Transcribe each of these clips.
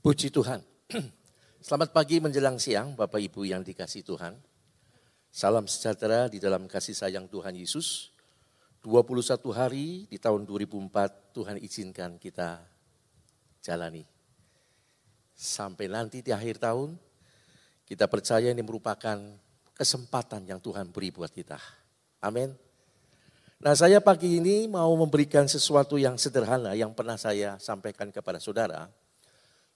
Puji Tuhan. Selamat pagi menjelang siang Bapak Ibu yang dikasih Tuhan. Salam sejahtera di dalam kasih sayang Tuhan Yesus. 21 hari di tahun 2004 Tuhan izinkan kita jalani. Sampai nanti di akhir tahun kita percaya ini merupakan kesempatan yang Tuhan beri buat kita. Amin. Nah saya pagi ini mau memberikan sesuatu yang sederhana yang pernah saya sampaikan kepada saudara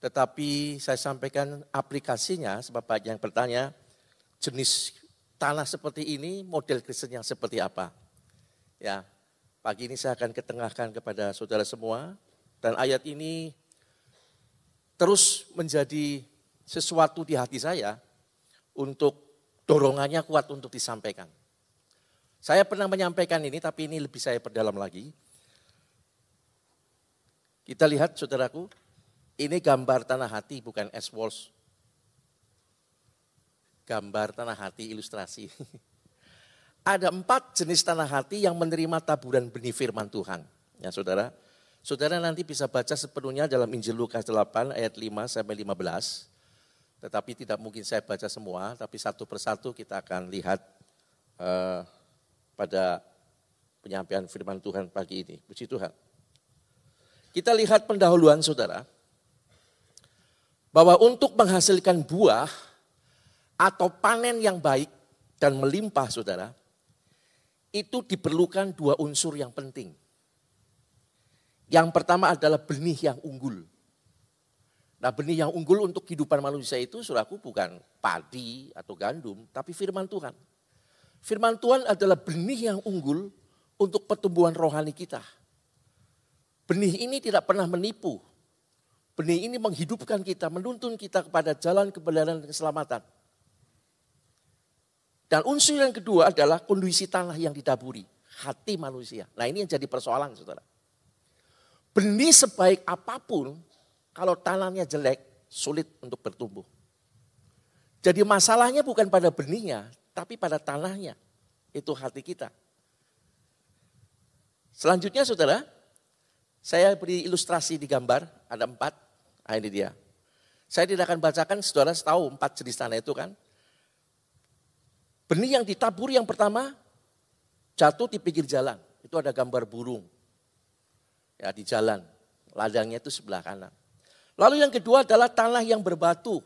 tetapi saya sampaikan aplikasinya sebab banyak yang bertanya jenis tanah seperti ini model Kristen yang seperti apa. Ya, pagi ini saya akan ketengahkan kepada saudara semua dan ayat ini terus menjadi sesuatu di hati saya untuk dorongannya kuat untuk disampaikan. Saya pernah menyampaikan ini tapi ini lebih saya perdalam lagi. Kita lihat saudaraku, ini gambar tanah hati bukan es walls. Gambar tanah hati ilustrasi. Ada empat jenis tanah hati yang menerima taburan benih firman Tuhan. Ya saudara, saudara nanti bisa baca sepenuhnya dalam Injil Lukas 8 ayat 5 sampai 15. Tetapi tidak mungkin saya baca semua, tapi satu persatu kita akan lihat uh, pada penyampaian firman Tuhan pagi ini. Puji Tuhan. Kita lihat pendahuluan saudara bahwa untuk menghasilkan buah atau panen yang baik dan melimpah saudara, itu diperlukan dua unsur yang penting. Yang pertama adalah benih yang unggul. Nah benih yang unggul untuk kehidupan manusia itu suraku bukan padi atau gandum, tapi firman Tuhan. Firman Tuhan adalah benih yang unggul untuk pertumbuhan rohani kita. Benih ini tidak pernah menipu, Benih ini menghidupkan kita, menuntun kita kepada jalan kebenaran dan keselamatan. Dan unsur yang kedua adalah kondisi tanah yang ditaburi, hati manusia. Nah ini yang jadi persoalan saudara. Benih sebaik apa pun, kalau tanahnya jelek, sulit untuk bertumbuh. Jadi masalahnya bukan pada benihnya, tapi pada tanahnya. Itu hati kita. Selanjutnya saudara, saya beri ilustrasi di gambar, ada empat. Nah ini dia. Saya tidak akan bacakan, saudara tahu empat jenis tanah itu kan. Benih yang ditabur yang pertama jatuh di pinggir jalan. Itu ada gambar burung. Ya di jalan. Ladangnya itu sebelah kanan. Lalu yang kedua adalah tanah yang berbatu.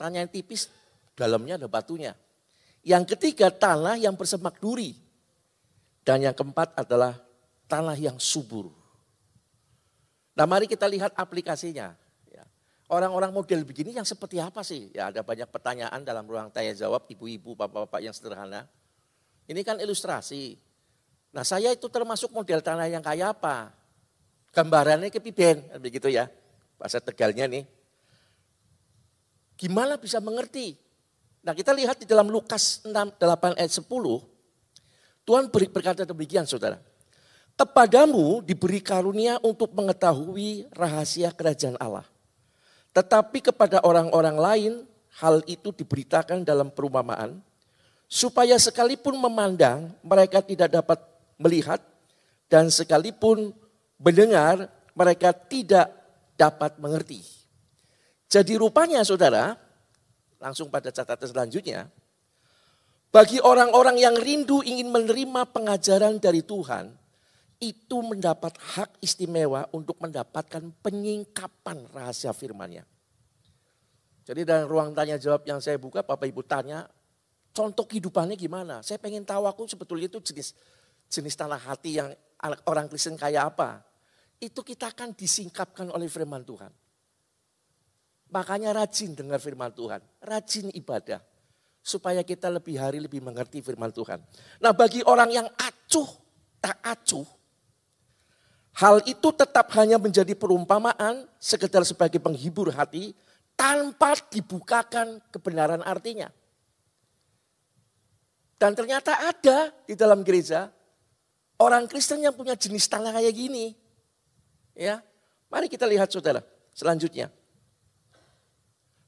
Tanah yang tipis, dalamnya ada batunya. Yang ketiga tanah yang bersemak duri. Dan yang keempat adalah tanah yang subur. Nah mari kita lihat aplikasinya. Ya. Orang-orang model begini yang seperti apa sih? Ya ada banyak pertanyaan dalam ruang tanya jawab ibu-ibu, bapak-bapak yang sederhana. Ini kan ilustrasi. Nah saya itu termasuk model tanah yang kayak apa? Gambarannya kepiben, begitu ya. Bahasa Tegalnya nih. Gimana bisa mengerti? Nah kita lihat di dalam Lukas 6, 8 ayat 10. Tuhan berkata demikian saudara. Kepadamu diberi karunia untuk mengetahui rahasia kerajaan Allah. Tetapi kepada orang-orang lain hal itu diberitakan dalam perumpamaan supaya sekalipun memandang mereka tidak dapat melihat dan sekalipun mendengar mereka tidak dapat mengerti. Jadi rupanya saudara, langsung pada catatan selanjutnya, bagi orang-orang yang rindu ingin menerima pengajaran dari Tuhan, itu mendapat hak istimewa untuk mendapatkan penyingkapan rahasia firmannya. Jadi dalam ruang tanya jawab yang saya buka, Bapak Ibu tanya, contoh kehidupannya gimana? Saya pengen tahu aku sebetulnya itu jenis jenis tanah hati yang orang Kristen kayak apa. Itu kita akan disingkapkan oleh firman Tuhan. Makanya rajin dengar firman Tuhan, rajin ibadah. Supaya kita lebih hari lebih mengerti firman Tuhan. Nah bagi orang yang acuh, tak acuh, Hal itu tetap hanya menjadi perumpamaan sekedar sebagai penghibur hati tanpa dibukakan kebenaran artinya. Dan ternyata ada di dalam gereja orang Kristen yang punya jenis tanah kayak gini. Ya, mari kita lihat saudara selanjutnya.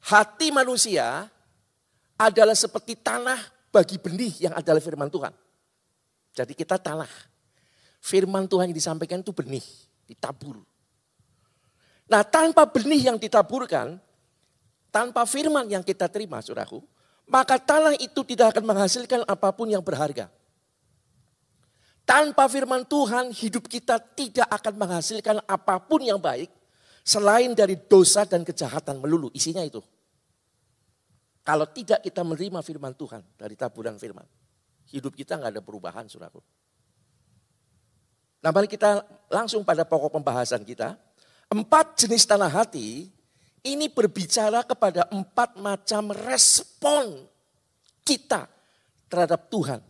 Hati manusia adalah seperti tanah bagi benih yang adalah firman Tuhan. Jadi kita tanah firman Tuhan yang disampaikan itu benih, ditabur. Nah tanpa benih yang ditaburkan, tanpa firman yang kita terima suraku, maka tanah itu tidak akan menghasilkan apa pun yang berharga. Tanpa firman Tuhan, hidup kita tidak akan menghasilkan apa pun yang baik selain dari dosa dan kejahatan melulu. Isinya itu. Kalau tidak kita menerima firman Tuhan dari taburan firman, hidup kita nggak ada perubahan, suraku. Nah, mari kita langsung pada pokok pembahasan kita. Empat jenis tanah hati ini berbicara kepada empat macam respon kita terhadap Tuhan.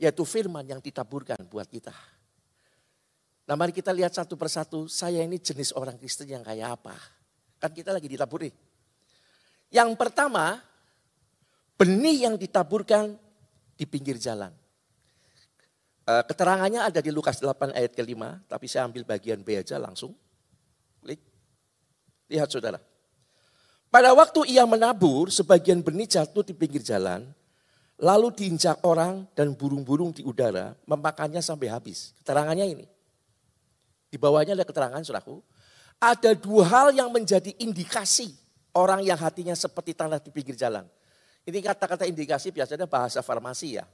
Yaitu firman yang ditaburkan buat kita. Nah mari kita lihat satu persatu, saya ini jenis orang Kristen yang kayak apa. Kan kita lagi ditaburi. Yang pertama, benih yang ditaburkan di pinggir jalan. Eh, keterangannya ada di Lukas 8 ayat kelima, tapi saya ambil bagian B aja langsung. Lihat saudara. Pada waktu ia menabur, sebagian benih jatuh di pinggir jalan, lalu diinjak orang dan burung-burung di udara, memakannya sampai habis. Keterangannya ini. Di bawahnya ada keterangan, saudaraku. Ada dua hal yang menjadi indikasi orang yang hatinya seperti tanah di pinggir jalan. Ini kata-kata indikasi biasanya bahasa farmasi ya.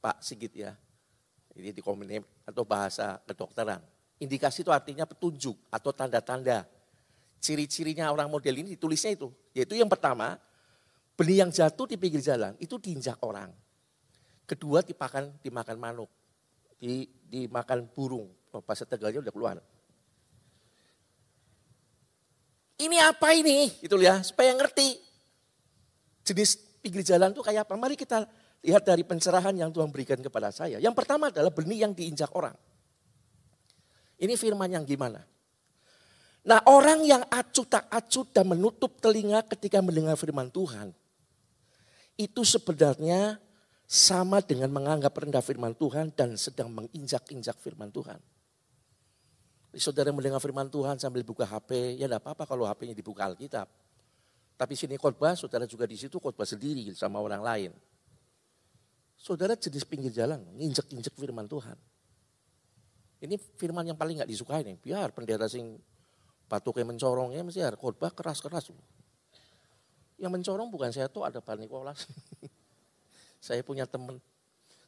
Pak Sigit ya. Ini di komunikasi atau bahasa kedokteran. Indikasi itu artinya petunjuk atau tanda-tanda ciri-cirinya orang model ini ditulisnya itu. Yaitu yang pertama, benih yang jatuh di pinggir jalan itu diinjak orang. Kedua dimakan dimakan manuk, di, dimakan burung. Oh, bahasa Tegalnya udah keluar. Ini apa ini? Itu ya, supaya ngerti. Jenis pinggir jalan itu kayak apa? Mari kita lihat dari pencerahan yang Tuhan berikan kepada saya. Yang pertama adalah benih yang diinjak orang. Ini firman yang gimana? Nah orang yang acuh tak acuh dan menutup telinga ketika mendengar firman Tuhan. Itu sebenarnya sama dengan menganggap rendah firman Tuhan dan sedang menginjak-injak firman Tuhan. Saudara mendengar firman Tuhan sambil buka HP, ya tidak apa-apa kalau HP-nya dibuka Alkitab. Tapi sini khotbah, saudara juga di situ khotbah sendiri sama orang lain. Saudara jenis pinggir jalan, nginjek-injek firman Tuhan. Ini firman yang paling nggak disukai nih. Biar pendeta sing Batuk yang mencorongnya mesti harus khotbah keras-keras. Yang mencorong bukan saya tuh ada Pak Nikolas. saya punya teman.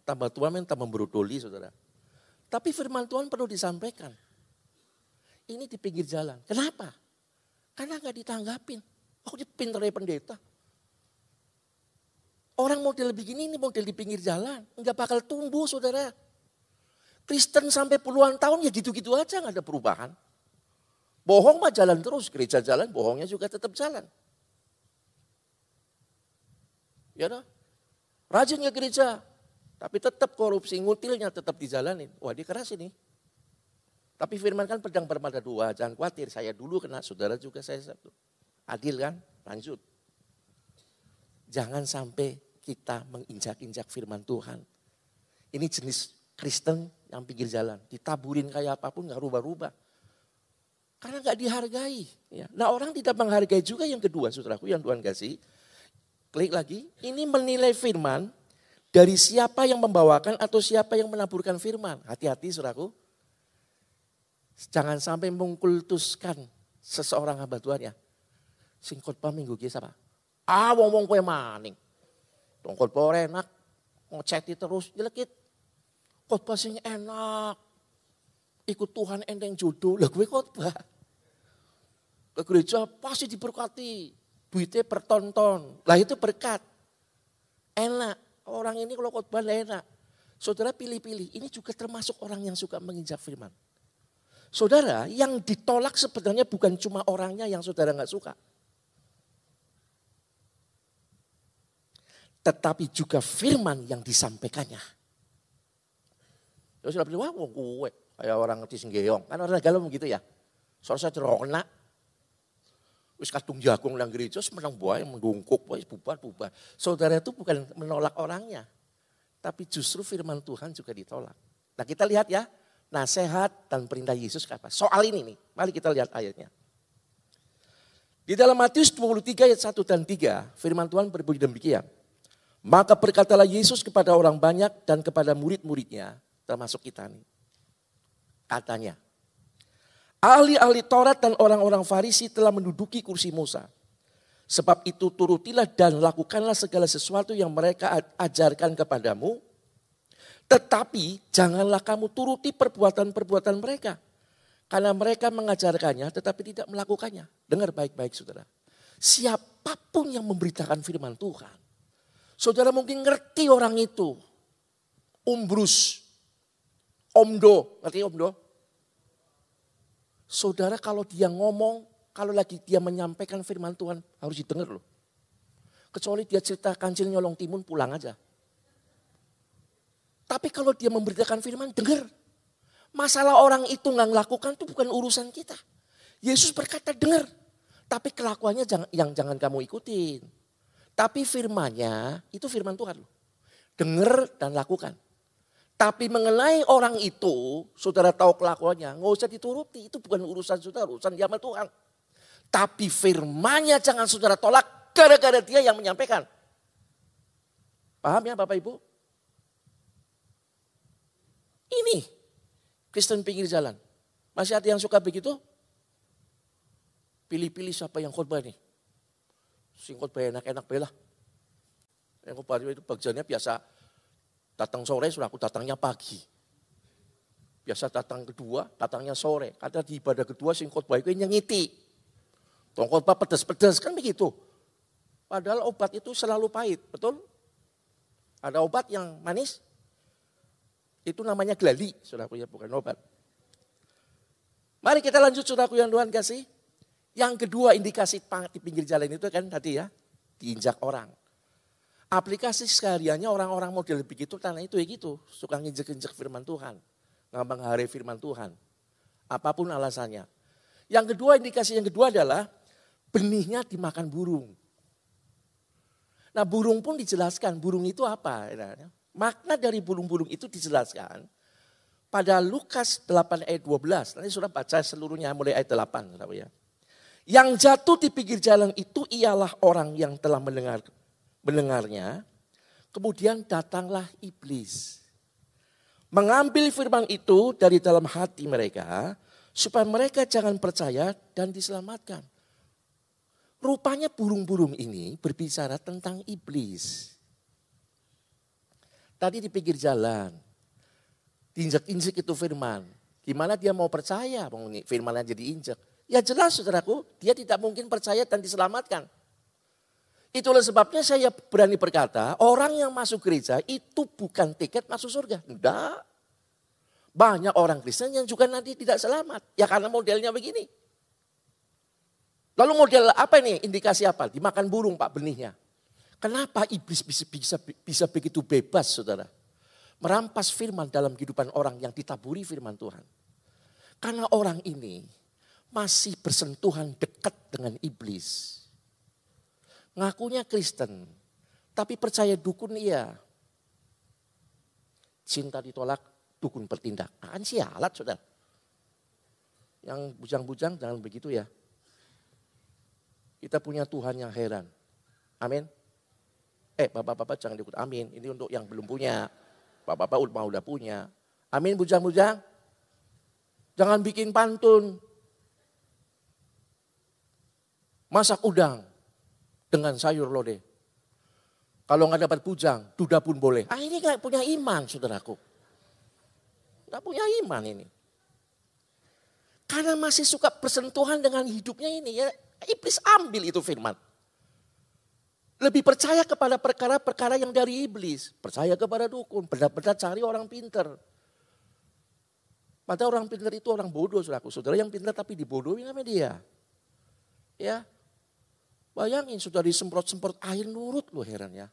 Tambah tua men tambah berudoli saudara. Tapi firman Tuhan perlu disampaikan. Ini di pinggir jalan. Kenapa? Karena nggak ditanggapin. Aku oh, pintar dari pendeta. Orang model begini ini model di pinggir jalan. Nggak bakal tumbuh saudara. Kristen sampai puluhan tahun ya gitu-gitu aja nggak ada perubahan. Bohong mah jalan terus, gereja jalan, bohongnya juga tetap jalan. Ya dah. Rajin ke gereja, tapi tetap korupsi, ngutilnya tetap dijalanin. Wah dia keras ini. Tapi firman kan pedang bermata dua, jangan khawatir. Saya dulu kena, saudara juga saya satu. Adil kan? Lanjut. Jangan sampai kita menginjak-injak firman Tuhan. Ini jenis Kristen yang pinggir jalan. Ditaburin kayak apa pun gak rubah-rubah. Karena nggak dihargai. Ya. Nah orang tidak menghargai juga yang kedua, saudaraku yang Tuhan kasih. Klik lagi, ini menilai firman dari siapa yang membawakan atau siapa yang menaburkan firman. Hati-hati saudaraku. Jangan sampai mengkultuskan seseorang hamba Tuhan ya. Sing khotbah minggu kia siapa? Ah wong wong kue maning. Tong khotbah enak, ngeceti terus jelekit. Khotbah sing enak. Ikut Tuhan enteng jodoh, lah gue khotbah ke gereja pasti diberkati. Duitnya pertonton. Lah itu berkat. Enak. Orang ini kalau khotbah enak. Saudara pilih-pilih. Ini juga termasuk orang yang suka menginjak firman. Saudara, yang ditolak sebenarnya bukan cuma orangnya yang saudara nggak suka. Tetapi juga firman yang disampaikannya. Terus sudah bilang, wah gue kayak orang ngerti senggeyong. Kan orang galau begitu ya. Soalnya saya terokna, Wis kadung jagung nang gereja menang buah mendungkuk buah bubar bubar. Saudara itu bukan menolak orangnya, tapi justru firman Tuhan juga ditolak. Nah kita lihat ya, nasihat dan perintah Yesus apa? Soal ini nih, mari kita lihat ayatnya. Di dalam Matius 23 ayat 1 dan 3, firman Tuhan berbunyi demikian. Maka berkatalah Yesus kepada orang banyak dan kepada murid-muridnya, termasuk kita nih. Katanya, Ahli-ahli Taurat dan orang-orang Farisi telah menduduki kursi Musa. Sebab itu turutilah dan lakukanlah segala sesuatu yang mereka ajarkan kepadamu. Tetapi janganlah kamu turuti perbuatan-perbuatan mereka. Karena mereka mengajarkannya tetapi tidak melakukannya. Dengar baik-baik saudara. Siapa pun yang memberitakan firman Tuhan. Saudara mungkin ngerti orang itu. Umbrus. Omdo. Ngerti omdo? Saudara kalau dia ngomong, kalau lagi dia menyampaikan firman Tuhan harus didengar loh. Kecuali dia cerita kancil nyolong timun pulang aja. Tapi kalau dia memberitakan firman, dengar. Masalah orang itu nggak melakukan itu bukan urusan kita. Yesus berkata dengar. Tapi kelakuannya jangan, yang jangan kamu ikutin. Tapi firmannya itu firman Tuhan loh. Dengar dan lakukan. Tapi mengenai orang itu, saudara tahu kelakuannya, nggak usah dituruti. Itu bukan urusan saudara, urusan diamal Tuhan. Tapi firmannya jangan saudara tolak gara-gara dia yang menyampaikan. Paham ya Bapak Ibu? Ini Kristen pinggir jalan. Masih ada yang suka begitu? Pilih-pilih siapa yang khotbah nih. Sing khotbah enak-enak bela. Yang khotbah itu bagiannya biasa Datang sore sudah aku datangnya pagi. Biasa datang kedua, datangnya sore. Kata di ibadah kedua sing khotbah itu nyengiti. Tong khotbah pedas-pedas kan begitu. Padahal obat itu selalu pahit, betul? Ada obat yang manis, itu namanya glali, saudaraku ya, bukan obat. Mari kita lanjut saudaraku yang Tuhan kasih. Yang kedua indikasi di pinggir jalan itu kan tadi ya, diinjak orang aplikasi sehariannya orang-orang model begitu karena itu ya gitu. Suka nginjek-injek firman Tuhan. Ngambang hari firman Tuhan. Apa pun alasannya. Yang kedua indikasi yang kedua adalah benihnya dimakan burung. Nah burung pun dijelaskan, burung itu apa? Makna dari burung-burung itu dijelaskan pada Lukas 8 ayat 12. Nanti sudah baca seluruhnya mulai ayat 8. Ya. Yang jatuh di pinggir jalan itu ialah orang yang telah mendengar mendengarnya, kemudian datanglah iblis. Mengambil firman itu dari dalam hati mereka, supaya mereka jangan percaya dan diselamatkan. Rupanya burung-burung ini berbicara tentang iblis. Tadi di pinggir jalan, diinjak-injak itu firman. Gimana dia mau percaya firman yang jadi injak? Ya jelas saudaraku, dia tidak mungkin percaya dan diselamatkan. Itulah sebabnya saya berani berkata, orang yang masuk gereja itu bukan tiket masuk surga. Tidak. Banyak orang Kristen yang juga nanti tidak selamat. Ya karena modelnya begini. Lalu model apa ini? Indikasi apa? Dimakan burung pak benihnya. Kenapa iblis bisa, bisa, bisa begitu bebas saudara? Merampas firman dalam kehidupan orang yang ditaburi firman Tuhan. Karena orang ini masih bersentuhan dekat dengan iblis. Ngakunya Kristen, tapi percaya dukun iya. Cinta ditolak, dukun bertindak. Kan sialat saudara. Yang bujang-bujang jangan begitu ya. Kita punya Tuhan yang heran. Amin. Eh bapak-bapak jangan ikut amin. Ini untuk yang belum punya. Bapak-bapak udah udah punya. Amin bujang-bujang. Jangan bikin pantun. Masak udang dengan sayur lodeh. Kalau nggak dapat bujang, duda pun boleh. Ah ini nggak punya iman saudaraku. Nggak punya iman ini. Karena masih suka bersentuhan dengan hidupnya ini ya. Iblis ambil itu firman. Lebih percaya kepada perkara-perkara yang dari iblis. Percaya kepada dukun. Benar-benar cari orang pinter. Padahal orang pinter itu orang bodoh saudaraku. Saudara yang pinter tapi dibodohin sama dia. Ya, Bayangin sudah disemprot-semprot air nurut loh heran ya.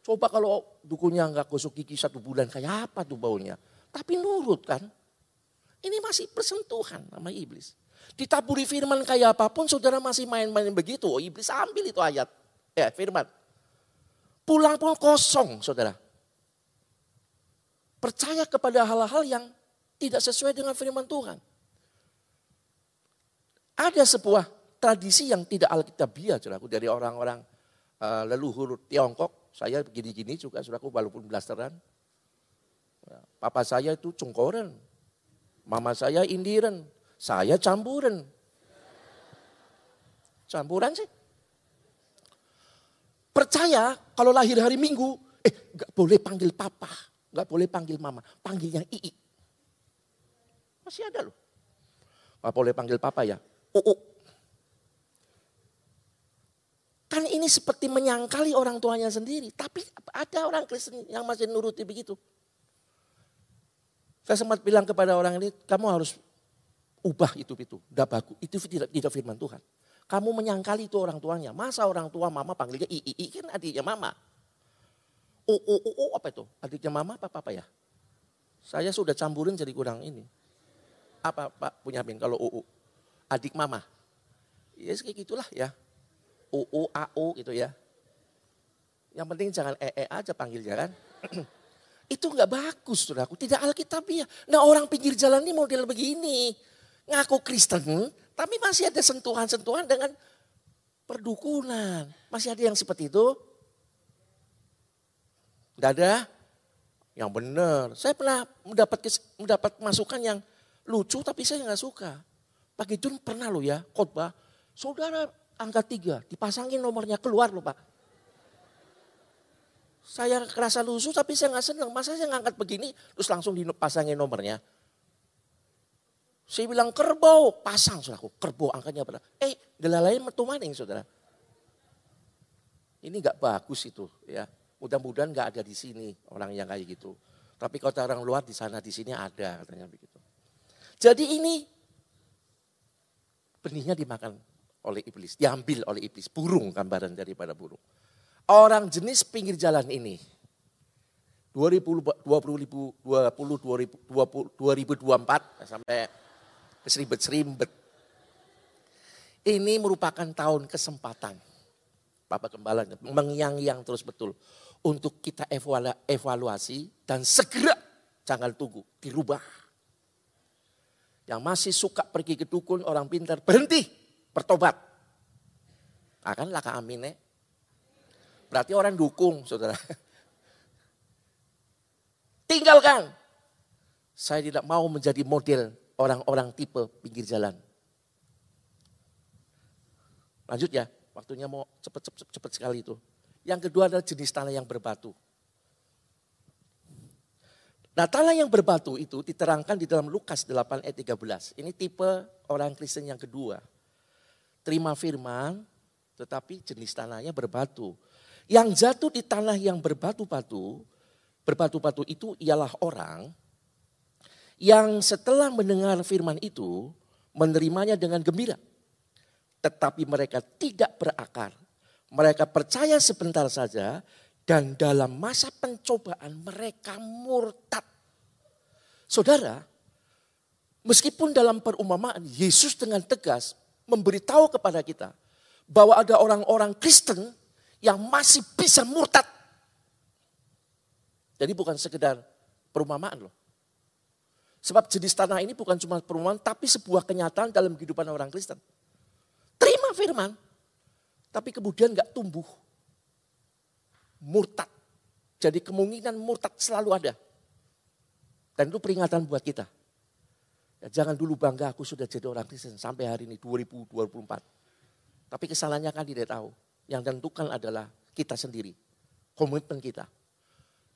Coba kalau dukunya nggak gosok gigi satu bulan kayak apa tuh baunya. Tapi nurut kan. Ini masih persentuhan sama iblis. Ditaburi firman kayak apa pun saudara masih main-main begitu. Oh, iblis ambil itu ayat. Ya firman. Pulang pun kosong saudara. Percaya kepada hal-hal yang tidak sesuai dengan firman Tuhan. Ada sebuah tradisi yang tidak alkitabiah, saudaraku, dari orang-orang uh, leluhur Tiongkok. Saya begini-gini juga, saudaraku, walaupun blasteran. Papa saya itu cungkoren. Mama saya indiren. Saya campuran. Campuran sih. Percaya kalau lahir hari Minggu, eh gak boleh panggil papa. Gak boleh panggil mama. Panggil yang ii. Masih ada loh. Gak boleh panggil papa ya. Oo. Kan ini seperti menyangkali orang tuanya sendiri. Tapi ada orang Kristen yang masih nuruti begitu. Saya sempat bilang kepada orang ini, kamu harus ubah itu itu. Udah bagus. Itu tidak, tidak firman Tuhan. Kamu menyangkali itu orang tuanya. Masa orang tua mama panggilnya i, i, i kan adiknya mama. O, o, o, o apa itu? Adiknya mama apa apa ya? Saya sudah campurin jadi kurang ini. Apa Pak punya bin kalau o, o. Adik mama. Ya kayak gitulah ya. O, o, a, o gitu ya. Yang penting jangan e, e aja panggilnya kan. Itu nggak bagus, saudaraku. Tidak alkitabiah. Nah orang pinggir jalan ini model begini. Ngaku Kristen, tapi masih ada sentuhan-sentuhan dengan perdukunan. Masih ada yang seperti itu? Tidak ada? Yang benar. Saya pernah mendapat mendapat masukan yang lucu tapi saya nggak suka. Pak Gidun pernah loh ya khotbah. Saudara angka tiga dipasangin nomornya keluar loh Pak. Saya kerasa lusuh tapi saya nggak senang. Masa saya ngangkat begini terus langsung dipasangin nomornya. Saya bilang kerbau, pasang saudaraku. Kerbau angkanya berapa? Eh, lain metu maning saudara. Ini nggak bagus itu ya. Mudah-mudahan nggak ada di sini orang yang kayak gitu. Tapi kalau orang luar di sana di sini ada katanya begitu. Jadi ini benihnya dimakan oleh iblis, diambil oleh iblis, burung gambaran daripada burung orang jenis pinggir jalan ini 2020 2020 2024 sampai seribet-seribet. Ini merupakan tahun kesempatan. Bapak Gembala mengyang-yang terus betul. Untuk kita evaluasi dan segera jangan tunggu, dirubah. Yang masih suka pergi ke dukun orang pintar berhenti, bertobat. Akan laka amin ya. Berarti orang dukung, saudara. Tinggalkan. Saya tidak mau menjadi model orang-orang tipe pinggir jalan. Lanjut ya, waktunya mau cepat-cepat sekali itu. Yang kedua adalah jenis tanah yang berbatu. Nah tanah yang berbatu itu diterangkan di dalam Lukas 8 ayat 13. Ini tipe orang Kristen yang kedua. Terima firman, tetapi jenis tanahnya berbatu. Yang jatuh di tanah yang berbatu-batu, berbatu-batu itu ialah orang yang setelah mendengar firman itu menerimanya dengan gembira. Tetapi mereka tidak berakar. Mereka percaya sebentar saja dan dalam masa pencobaan mereka murtad. Saudara, meskipun dalam perumpamaan Yesus dengan tegas memberitahu kepada kita bahwa ada orang-orang Kristen yang masih bisa murtad. Jadi bukan sekedar perumpamaan loh. Sebab jenis tanah ini bukan cuma perumpamaan tapi sebuah kenyataan dalam kehidupan orang Kristen. Terima firman, tapi kemudian nggak tumbuh. Murtad. Jadi kemungkinan murtad selalu ada. Dan itu peringatan buat kita. Ya, jangan dulu bangga aku sudah jadi orang Kristen sampai hari ini 2024. Tapi kesalahannya kan tidak tahu. Yang tentukan adalah kita sendiri. Komitmen kita.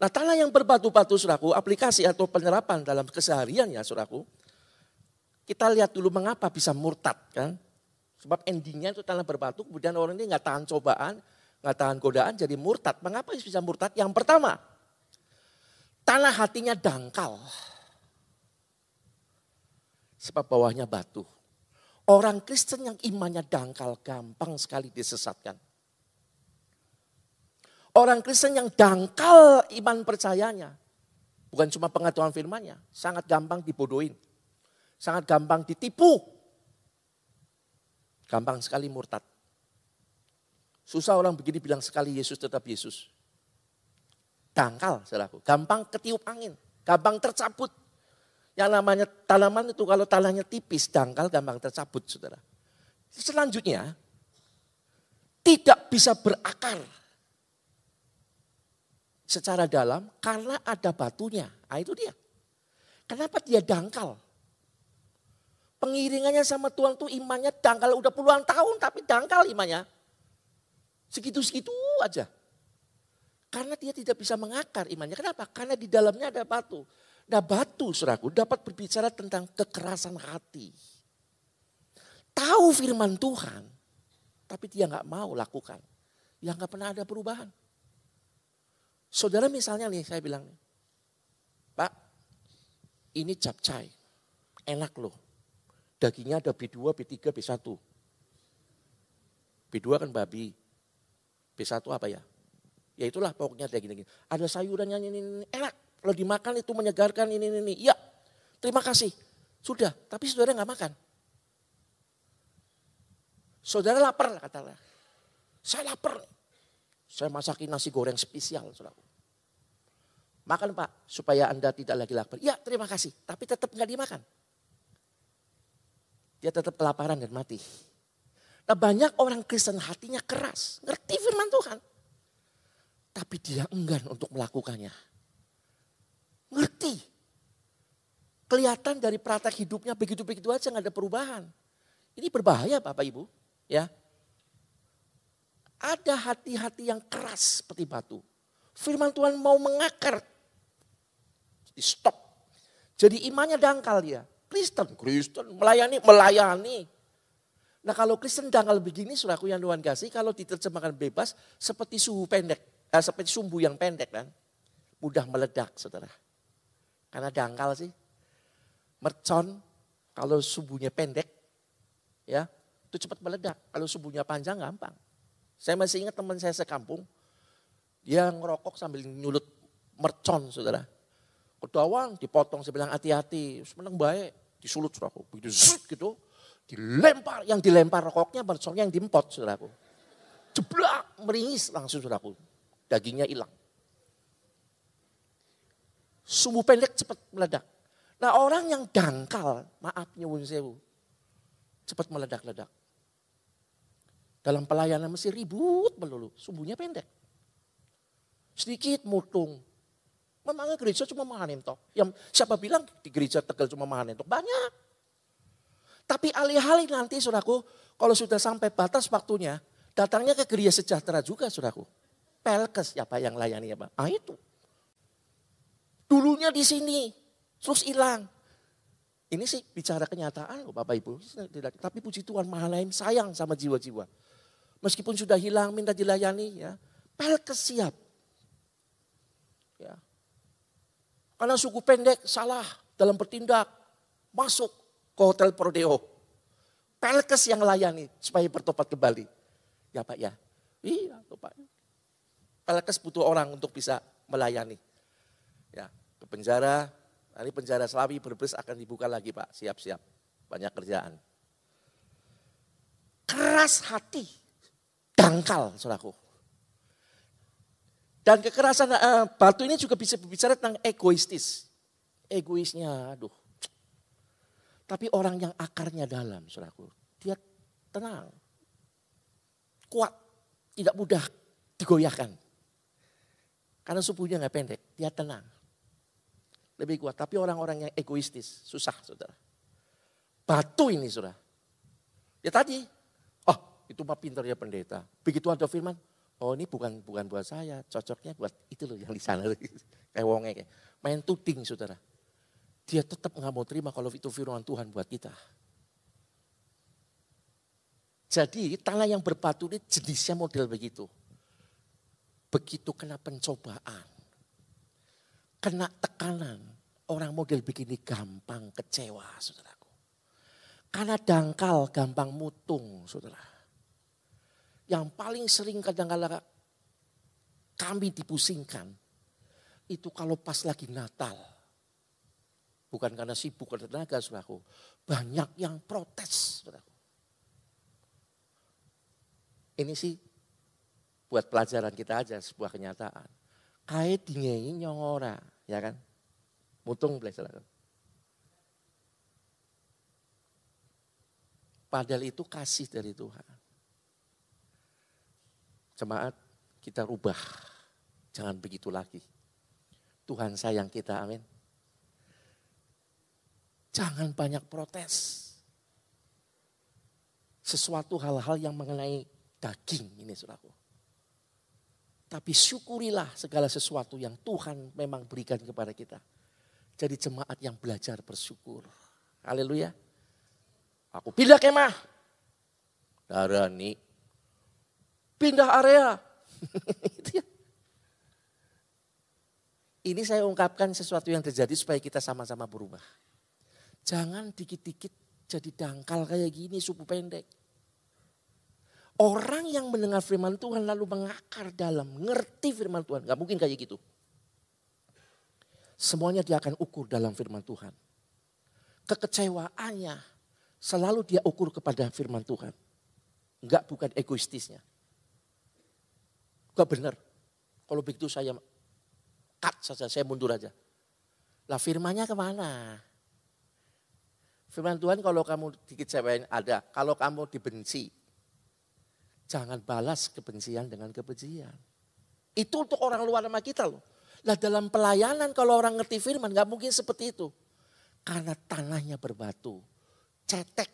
Nah tanah yang berbatu-batu suraku, aplikasi atau penerapan dalam keseharian ya suraku. Kita lihat dulu mengapa bisa murtad kan. Sebab endingnya itu tanah berbatu, kemudian orang ini nggak tahan cobaan, nggak tahan godaan, jadi murtad. Mengapa bisa murtad? Yang pertama, tanah hatinya dangkal. Sebab bawahnya batu. Orang Kristen yang imannya dangkal gampang sekali disesatkan. Orang Kristen yang dangkal iman percayanya. Bukan cuma pengetahuan firmannya. Sangat gampang dibodohin. Sangat gampang ditipu. Gampang sekali murtad. Susah orang begini bilang sekali Yesus tetap Yesus. Dangkal, saudaraku. Gampang ketiup angin. Gampang tercabut. Yang namanya tanaman itu kalau tanahnya tipis, dangkal, gampang tercabut, saudara. Selanjutnya, tidak bisa berakar secara dalam karena ada batunya. Nah itu dia. Kenapa dia dangkal? Pengiringannya sama Tuhan tuh imannya dangkal udah puluhan tahun tapi dangkal imannya. Segitu-segitu aja. Karena dia tidak bisa mengakar imannya. Kenapa? Karena di dalamnya ada batu. Nah batu suraku dapat berbicara tentang kekerasan hati. Tahu firman Tuhan, tapi dia nggak mau lakukan. Yang nggak pernah ada perubahan. Saudara misalnya nih saya bilang, Pak ini capcay, enak loh dagingnya ada B2, B3, B1. B2 kan babi. B1 apa ya? Ya itulah pokoknya daging-daging. Ada sayurannya ini, ini, enak. Kalau dimakan itu menyegarkan ini, ini, ini. Ya, terima kasih. Sudah, tapi saudara nggak makan. Saudara lapar lah katalah. Saya lapar. Saya masakin nasi goreng spesial. Saudara. Makan pak, supaya anda tidak lagi lapar. Ya terima kasih, tapi tetap nggak dimakan dia tetap kelaparan dan mati. Nah banyak orang Kristen hatinya keras, ngerti firman Tuhan. Tapi dia enggan untuk melakukannya. Ngerti. Kelihatan dari praktek hidupnya begitu-begitu aja nggak ada perubahan. Ini berbahaya Bapak Ibu. ya. Ada hati-hati yang keras seperti batu. Firman Tuhan mau mengakar. Di stop. Jadi imannya dangkal dia. Kristen, Kristen, melayani, melayani. Nah kalau Kristen dangkal begini, suraku yang Tuhan kasih, kalau diterjemahkan bebas, seperti suhu pendek, eh, seperti sumbu yang pendek kan. Mudah meledak saudara. Karena dangkal sih. Mercon, kalau sumbunya pendek, ya itu cepat meledak. Kalau sumbunya panjang gampang. Saya masih ingat teman saya sekampung, dia ngerokok sambil nyulut mercon saudara. Kedawang dipotong, saya bilang hati-hati, seneng baik disulut saudaraku. Begitu zut gitu, dilempar, yang dilempar rokoknya bersongnya yang diempot saudaraku. Jeblak, meringis langsung saudaraku. Dagingnya hilang. Sumbu pendek cepat meledak. Nah orang yang dangkal, maaf nyewun sewu, cepat meledak-ledak. Dalam pelayanan mesti ribut melulu, sumbunya pendek. Sedikit mutung, Memangnya gereja cuma mahanin toh. Yang siapa bilang di gereja Tegal cuma mahanin toh? Banyak. Tapi alih-alih nanti saudaraku, kalau sudah sampai batas waktunya, datangnya ke gereja sejahtera juga saudaraku. Pelkes siapa yang layani ya Pak? Ah itu. Dulunya di sini, terus hilang. Ini sih bicara kenyataan loh Bapak Ibu. Tapi puji Tuhan maha lain sayang sama jiwa-jiwa. Meskipun sudah hilang minta dilayani ya. Pelkes siap. Ya, karena suku pendek salah dalam bertindak. Masuk hotel Prodeo. Pelkes yang layani supaya bertobat kembali. Ya Pak ya. Iya Pak. Pelkes butuh orang untuk bisa melayani. Ya, ke penjara, nanti penjara Selawi berbes akan dibuka lagi Pak. Siap-siap. Banyak kerjaan. Keras hati. Dangkal, saudaraku. Dan kekerasan uh, batu ini juga bisa berbicara tentang egoistis. Egoisnya, aduh. Tapi orang yang akarnya dalam, saudaraku, dia tenang. Kuat, tidak mudah digoyahkan. Karena subuhnya nggak pendek, dia tenang. Lebih kuat, tapi orang-orang yang egoistis, susah saudara. Batu ini saudara. Ya tadi, oh itu mah pintarnya pendeta. Begitu ada firman, oh ini bukan bukan buat saya, cocoknya buat itu loh yang di sana. kayak wonge. Main tuding saudara. Dia tetap nggak mau terima kalau itu firman Tuhan buat kita. Jadi tanah yang berbatu ini jenisnya model begitu. Begitu kena pencobaan, kena tekanan, orang model begini gampang kecewa saudaraku. Karena dangkal gampang mutung saudara yang paling sering kadang-kala kami dipusingkan itu kalau pas lagi Natal. Bukan karena sibuk atau tenaga, saudaraku. Banyak yang protes, saudaraku. Ini sih buat pelajaran kita aja sebuah kenyataan. Kait dingei nyongora, ya kan? Mutung belajar. Padahal itu kasih dari Tuhan. Jemaat kita rubah Jangan begitu lagi. Tuhan sayang kita, amin. Jangan banyak protes. Sesuatu hal-hal yang mengenai daging ini saudaraku. Tapi syukurilah segala sesuatu yang Tuhan memang berikan kepada kita. Jadi jemaat yang belajar bersyukur. Haleluya. Aku pindah kemah. Darani. Pindah area. Gitu ya. Ini saya ungkapkan sesuatu yang terjadi supaya kita sama-sama berubah. Jangan dikit-dikit jadi dangkal kayak gini suku pendek. Orang yang mendengar firman Tuhan lalu mengakar dalam, ngerti firman Tuhan. Gak mungkin kayak gitu. Semuanya dia akan ukur dalam firman Tuhan. Kekecewaannya selalu dia ukur kepada firman Tuhan. Enggak bukan egoistisnya. Enggak benar. Kalau begitu saya cut saja, saya mundur aja. Lah firmannya ke mana? Firman Tuhan kalau kamu dikecewain ada, kalau kamu dibenci, jangan balas kebencian dengan kebencian. Itu untuk orang luar sama kita loh. Lah dalam pelayanan kalau orang ngerti firman gak mungkin seperti itu. Karena tanahnya berbatu, cetek,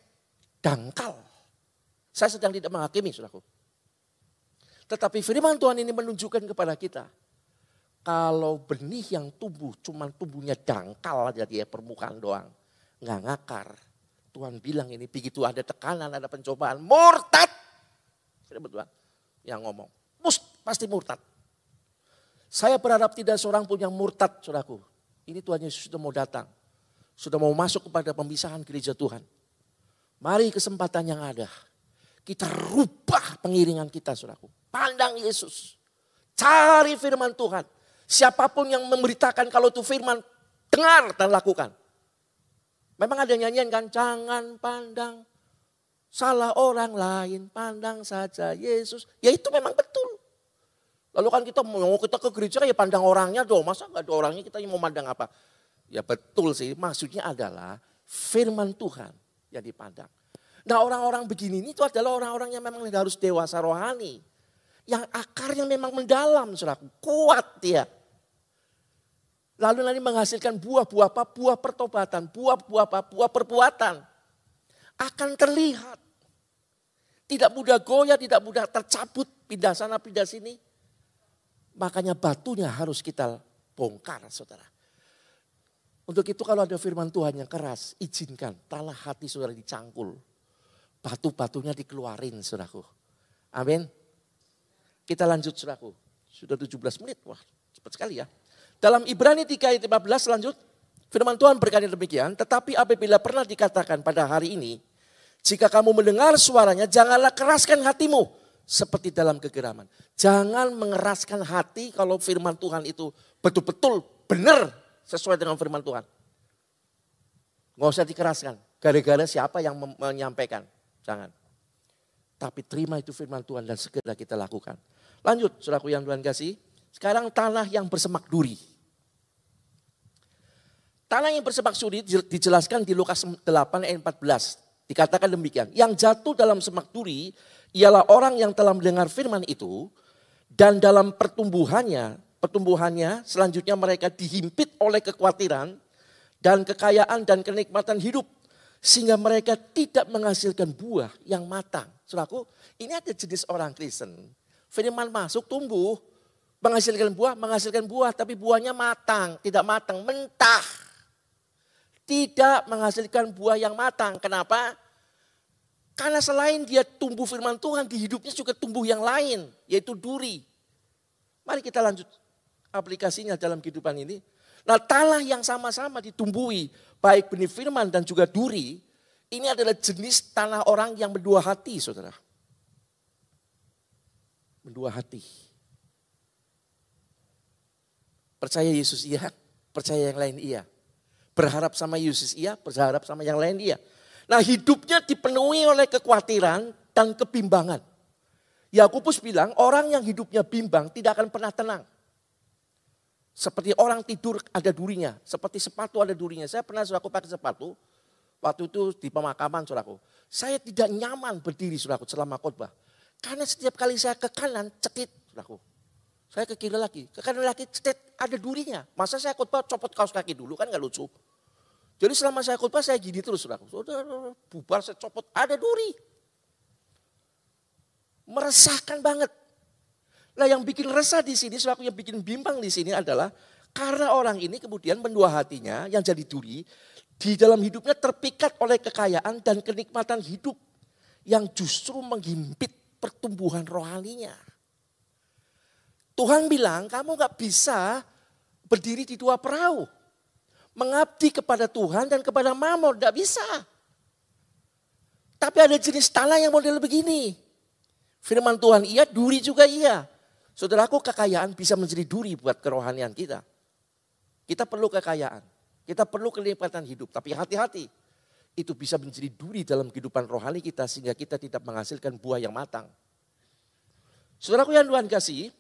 dangkal. Saya sedang tidak menghakimi saudaraku. Tetapi firman Tuhan ini menunjukkan kepada kita. Kalau benih yang tumbuh cuma tumbuhnya dangkal aja dia permukaan doang. Nggak ngakar. Tuhan bilang ini begitu ada tekanan, ada pencobaan. Murtad. Saya betul yang ngomong. Must, pasti murtad. Saya berharap tidak seorang pun yang murtad, saudaraku. Ini Tuhan Yesus sudah mau datang. Sudah mau masuk kepada pemisahan gereja Tuhan. Mari kesempatan yang ada. Kita rubah pengiringan kita, saudaraku. Pandang Yesus. Cari firman Tuhan. Siapa pun yang memberitakan kalau itu firman, dengar dan lakukan. Memang ada nyanyian kan, jangan pandang salah orang lain, pandang saja Yesus. Ya itu memang betul. Lalu kan kita mau kita ke gereja ya pandang orangnya dong. Masa gak ada orangnya kita mau pandang apa? Ya betul sih maksudnya adalah firman Tuhan yang dipandang. Nah orang-orang begini ini itu adalah orang-orang yang memang harus dewasa rohani. Yang akarnya memang mendalam saudara. Kuat dia. Lalu nanti menghasilkan buah-buah apa? Buah pertobatan, buah-buah apa? Buah perbuatan. Akan terlihat. Tidak mudah goyah, tidak mudah tercabut, pindah sana, pindah sini. Makanya batunya harus kita bongkar saudara. Untuk itu kalau ada firman Tuhan yang keras, izinkan tanah hati saudara dicangkul. Batu-batunya dikeluarin saudaraku. Amin. Kita lanjut saudaraku. Sudah 17 menit, wah cepat sekali ya. Dalam Ibrani 3 ayat 15 lanjut. Firman Tuhan berkata demikian, tetapi apabila pernah dikatakan pada hari ini, jika kamu mendengar suaranya, janganlah keraskan hatimu seperti dalam kegeraman. Jangan mengeraskan hati kalau firman Tuhan itu betul-betul benar sesuai dengan firman Tuhan. Nggak usah dikeraskan. Gara-gara siapa yang menyampaikan. Jangan. Tapi terima itu firman Tuhan dan segera kita lakukan. Lanjut, saudaraku yang Tuhan kasih. Sekarang tanah yang bersemak duri. Tanah yang bersemak duri dijelaskan di Lukas 8 ayat 14. Dikatakan demikian, yang jatuh dalam semak duri ialah orang yang telah mendengar firman itu dan dalam pertumbuhannya, pertumbuhannya selanjutnya mereka dihimpit oleh kekhawatiran dan kekayaan dan kenikmatan hidup sehingga mereka tidak menghasilkan buah yang matang. Saudaraku, ini ada jenis orang Kristen. Firman masuk tumbuh, menghasilkan buah, menghasilkan buah, tapi buahnya matang, tidak matang, mentah tidak menghasilkan buah yang matang. Kenapa? Karena selain dia tumbuh firman Tuhan, di hidupnya juga tumbuh yang lain, yaitu duri. Mari kita lanjut aplikasinya dalam kehidupan ini. Nah tanah yang sama-sama ditumbuhi, baik benih firman dan juga duri, ini adalah jenis tanah orang yang berdua hati, saudara. Berdua hati. Percaya Yesus iya, percaya yang lain iya. Berharap sama Yesus iya, berharap sama yang lain iya. Nah hidupnya dipenuhi oleh kekhawatiran dan kebimbangan. Yakobus bilang orang yang hidupnya bimbang tidak akan pernah tenang. Seperti orang tidur ada durinya, seperti sepatu ada durinya. Saya pernah suraku pakai sepatu, waktu itu di pemakaman suraku. Saya tidak nyaman berdiri suraku selama khotbah. Karena setiap kali saya ke kanan cekit suraku. Saya ke kiri lagi, ke kanan lagi, ada durinya. Masa saya khotbah copot kaos kaki dulu kan gak lucu. Jadi selama saya khotbah saya gini terus. Saudara bubar saya copot, ada duri. Meresahkan banget. Nah yang bikin resah di sini, selaku yang bikin bimbang di sini adalah karena orang ini kemudian mendua hatinya yang jadi duri, di dalam hidupnya terpikat oleh kekayaan dan kenikmatan hidup yang justru menghimpit pertumbuhan rohaninya. Tuhan bilang kamu gak bisa berdiri di dua perahu. Mengabdi kepada Tuhan dan kepada mamon, gak bisa. Tapi ada jenis tanah yang model begini. Firman Tuhan iya, duri juga iya. Saudaraku kekayaan bisa menjadi duri buat kerohanian kita. Kita perlu kekayaan. Kita perlu kenikmatan hidup. Tapi hati-hati. Itu bisa menjadi duri dalam kehidupan rohani kita sehingga kita tidak menghasilkan buah yang matang. Saudaraku yang Tuhan kasih,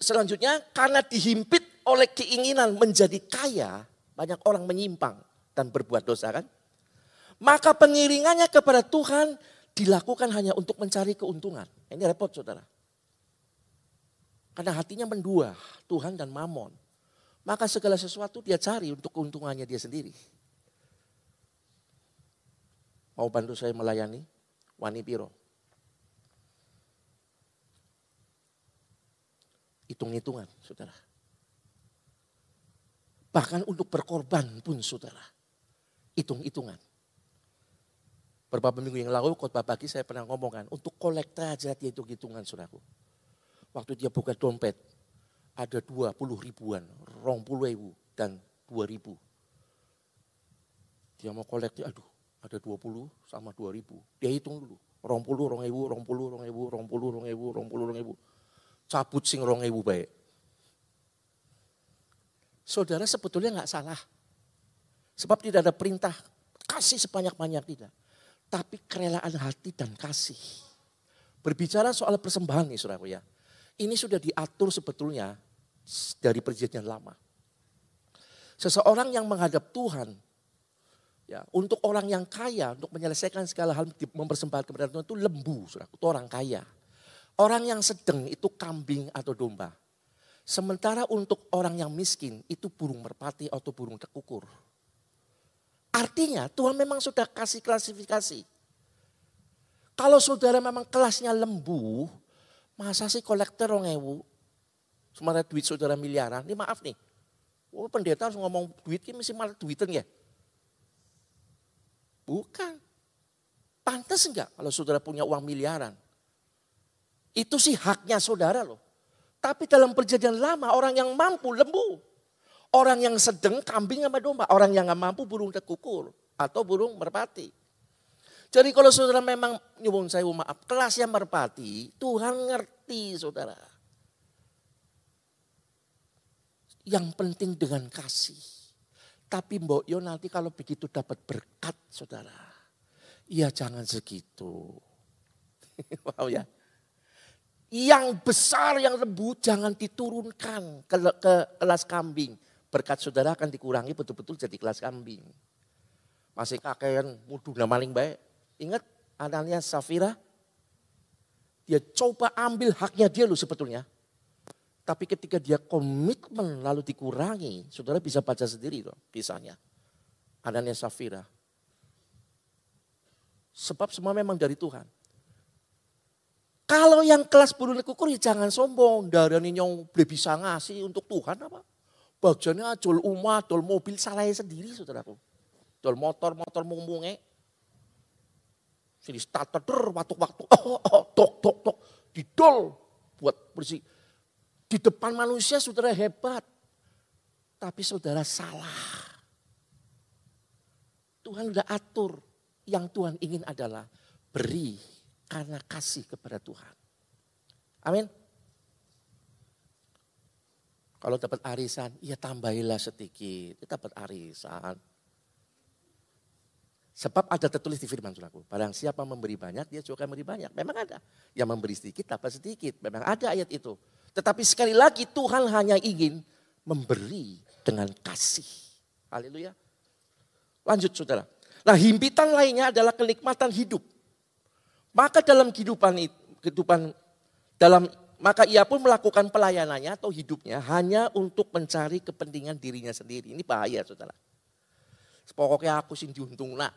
Selanjutnya karena dihimpit oleh keinginan menjadi kaya, banyak orang menyimpang dan berbuat dosa kan? Maka pengiringannya kepada Tuhan dilakukan hanya untuk mencari keuntungan. Ini repot saudara. Karena hatinya mendua Tuhan dan mamon. Maka segala sesuatu dia cari untuk keuntungannya dia sendiri. Mau bantu saya melayani? Wani Piro. Hitung-hitungan, saudara. Bahkan untuk berkorban pun, saudara. Hitung-hitungan. Beberapa minggu yang lalu, khotbah pagi saya pernah ngomongkan, untuk kolekta aja dia hitung-hitungan, saudaraku. Waktu dia buka dompet, ada 20 ribuan, rong puluh ribu, dan 2 ribu. Dia mau kolekti, aduh ada 20 sama 2 ribu. Dia hitung dulu, rong puluh, rong ribu, rong puluh, rong ribu, rong puluh, rong ribu, rong puluh, rong ribu cabut sing rong ewu baik. Saudara sebetulnya nggak salah. Sebab tidak ada perintah kasih sebanyak-banyak tidak. Tapi kerelaan hati dan kasih. Berbicara soal persembahan nih saudara ya. Ini sudah diatur sebetulnya dari perjanjian lama. Seseorang yang menghadap Tuhan, ya untuk orang yang kaya, untuk menyelesaikan segala hal mempersembahkan kepada Tuhan itu lembu, saudara, itu orang kaya. Orang yang sedang itu kambing atau domba. Sementara untuk orang yang miskin itu burung merpati atau burung tekukur. Artinya Tuhan memang sudah kasih klasifikasi. Kalau saudara memang kelasnya lembu, masa sih kolektor ewu, sementara duit saudara miliaran, ini maaf nih. Oh pendeta harus ngomong duit ini mesti malah duitan ya. Bukan. Pantas enggak kalau saudara punya uang miliaran? Itu sih haknya saudara loh. Tapi dalam perjanjian lama orang yang mampu lembu. Orang yang sedang kambing sama domba. Orang yang nggak mampu burung tekukur. Atau burung merpati. Jadi kalau saudara memang nyuwun saya maaf. Kelasnya merpati. Tuhan ngerti saudara. Yang penting dengan kasih. Tapi Mbok Yo nanti kalau begitu dapat berkat saudara. Ya jangan segitu. wow ya yang besar, yang lembut jangan diturunkan ke, ke kelas kambing. Berkat saudara akan dikurangi betul-betul jadi kelas kambing. Masih kakean mudah maling baik. Ingat Anania Safira? Dia coba ambil haknya dia loh sebetulnya. Tapi ketika dia komitmen lalu dikurangi, saudara bisa baca sendiri loh kisahnya. Anania Safira. Sebab semua memang dari Tuhan. Kalau yang kelas burung kukur ya jangan sombong. Dari nyong bisa ngasih untuk Tuhan apa. Bagiannya jual umat, jual mobil salahnya sendiri saudaraku. Jual motor, motor mungunge. Sini starter, waktu-waktu, oh, oh, tok, tok, tok. Didol buat bersih. Di depan manusia saudara hebat. Tapi saudara salah. Tuhan sudah atur. Yang Tuhan ingin adalah beri karena kasih kepada Tuhan. Amin. Kalau dapat arisan, ya tambahilah sedikit. Ya dapat arisan. Sebab ada tertulis di firman Tuhan. Barang siapa memberi banyak, dia juga memberi banyak. Memang ada. Yang memberi sedikit, dapat sedikit. Memang ada ayat itu. Tetapi sekali lagi Tuhan hanya ingin memberi dengan kasih. Haleluya. Lanjut saudara. Nah himpitan lainnya adalah kenikmatan hidup. Maka dalam kehidupan kehidupan dalam maka ia pun melakukan pelayanannya atau hidupnya hanya untuk mencari kepentingan dirinya sendiri. Ini bahaya saudara. Pokoknya aku sih diuntung nak.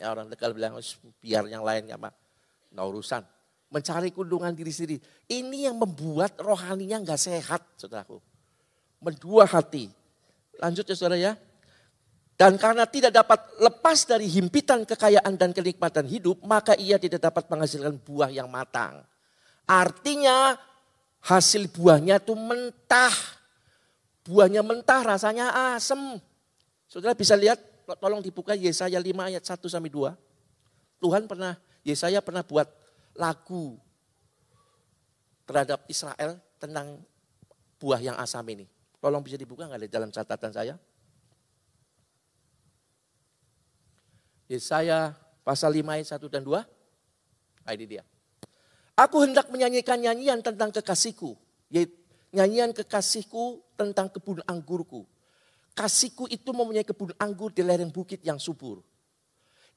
Ya orang Tegal bilang biar yang lain apa. Nah urusan. Mencari kundungan diri sendiri. Ini yang membuat rohaninya nggak sehat saudaraku. Mendua hati. Lanjut ya saudara ya. Dan karena tidak dapat lepas dari himpitan kekayaan dan kenikmatan hidup, maka ia tidak dapat menghasilkan buah yang matang. Artinya hasil buahnya itu mentah. Buahnya mentah rasanya asem. Saudara bisa lihat, tolong dibuka Yesaya 5 ayat 1 sampai 2. Tuhan pernah, Yesaya pernah buat lagu terhadap Israel tentang buah yang asam ini. Tolong bisa dibuka nggak di dalam catatan saya? Yesaya pasal 5 ayat 1 dan 2. Nah, ini dia. Aku hendak menyanyikan nyanyian tentang kekasihku. Yaitu nyanyian kekasihku tentang kebun anggurku. Kasihku itu mempunyai kebun anggur di lereng bukit yang subur.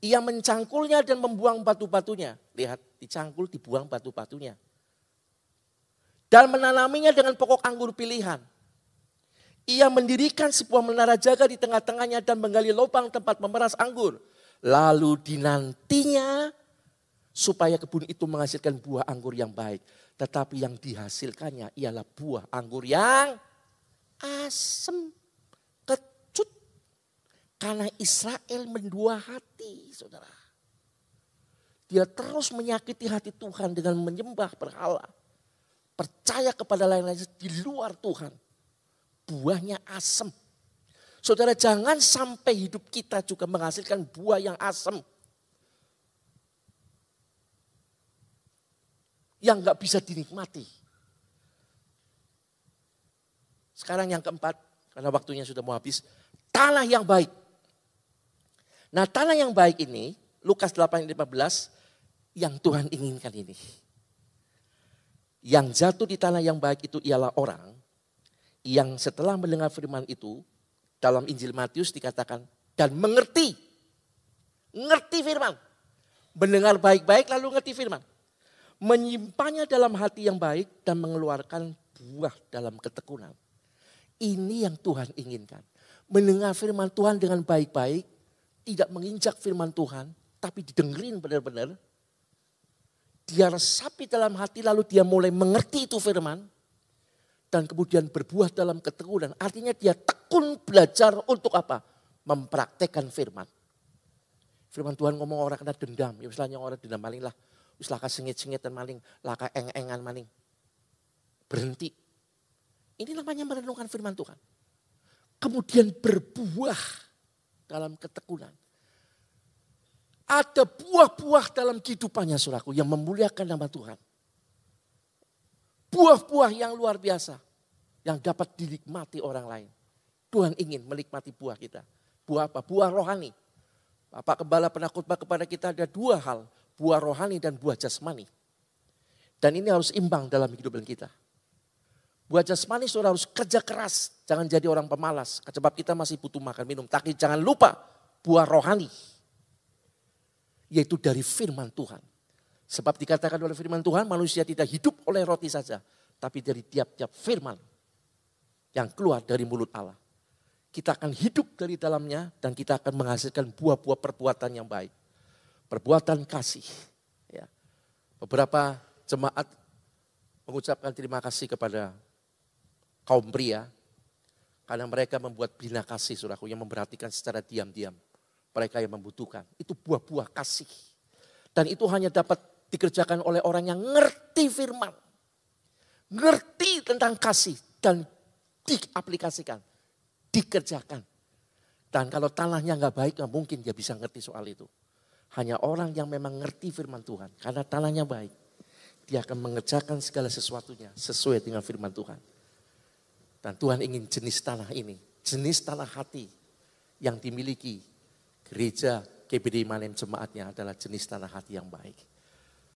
Ia mencangkulnya dan membuang batu-batunya. Lihat, dicangkul, dibuang batu-batunya. Dan menanaminya dengan pokok anggur pilihan. Ia mendirikan sebuah menara jaga di tengah-tengahnya dan menggali lubang tempat memeras anggur Lalu dinantinya supaya kebun itu menghasilkan buah anggur yang baik. Tetapi yang dihasilkannya ialah buah anggur yang asam, kecut. Karena Israel mendua hati, saudara. Dia terus menyakiti hati Tuhan dengan menyembah berhala. Percaya kepada lain-lain di luar Tuhan. Buahnya asam. Saudara jangan sampai hidup kita juga menghasilkan buah yang asam. Yang nggak bisa dinikmati. Sekarang yang keempat, karena waktunya sudah mau habis. Tanah yang baik. Nah tanah yang baik ini, Lukas 8 15, yang Tuhan inginkan ini. Yang jatuh di tanah yang baik itu ialah orang yang setelah mendengar firman itu dalam Injil Matius dikatakan dan mengerti. Ngerti firman. Mendengar baik-baik lalu ngerti firman. Menyimpannya dalam hati yang baik dan mengeluarkan buah dalam ketekunan. Ini yang Tuhan inginkan. Mendengar firman Tuhan dengan baik-baik, tidak menginjak firman Tuhan, tapi didengerin benar-benar. Dia resapi dalam hati lalu dia mulai mengerti itu firman dan kemudian berbuah dalam ketekunan. Artinya dia tekun belajar untuk apa? Mempraktekkan firman. Firman Tuhan ngomong orang kena dendam. Ya misalnya orang dendam maling lah. Wis laka sengit dan maling. Laka eng-engan maling. Berhenti. Ini namanya merenungkan firman Tuhan. Kemudian berbuah dalam ketekunan. Ada buah-buah dalam kehidupannya suraku yang memuliakan nama Tuhan buah-buah yang luar biasa yang dapat dinikmati orang lain. Tuhan ingin menikmati buah kita. Buah apa? Buah rohani. Bapak Kembala pernah khotbah kepada kita ada dua hal. Buah rohani dan buah jasmani. Dan ini harus imbang dalam kehidupan kita. Buah jasmani saudara harus kerja keras. Jangan jadi orang pemalas. Sebab kita masih butuh makan minum. Tapi jangan lupa buah rohani. Yaitu dari firman Tuhan. Sebab dikatakan oleh firman Tuhan manusia tidak hidup oleh roti saja. Tapi dari tiap-tiap firman yang keluar dari mulut Allah. Kita akan hidup dari dalamnya dan kita akan menghasilkan buah-buah perbuatan yang baik. Perbuatan kasih. Ya. Beberapa jemaat mengucapkan terima kasih kepada kaum pria. Karena mereka membuat bina kasih suraku yang memperhatikan secara diam-diam. Mereka yang membutuhkan. Itu buah-buah kasih. Dan itu hanya dapat dikerjakan oleh orang yang ngerti firman. Ngerti tentang kasih dan diaplikasikan, dikerjakan. Dan kalau tanahnya nggak baik, nggak mungkin dia bisa ngerti soal itu. Hanya orang yang memang ngerti firman Tuhan, karena tanahnya baik, dia akan mengerjakan segala sesuatunya sesuai dengan firman Tuhan. Dan Tuhan ingin jenis tanah ini, jenis tanah hati yang dimiliki gereja KBD Manen jemaatnya adalah jenis tanah hati yang baik.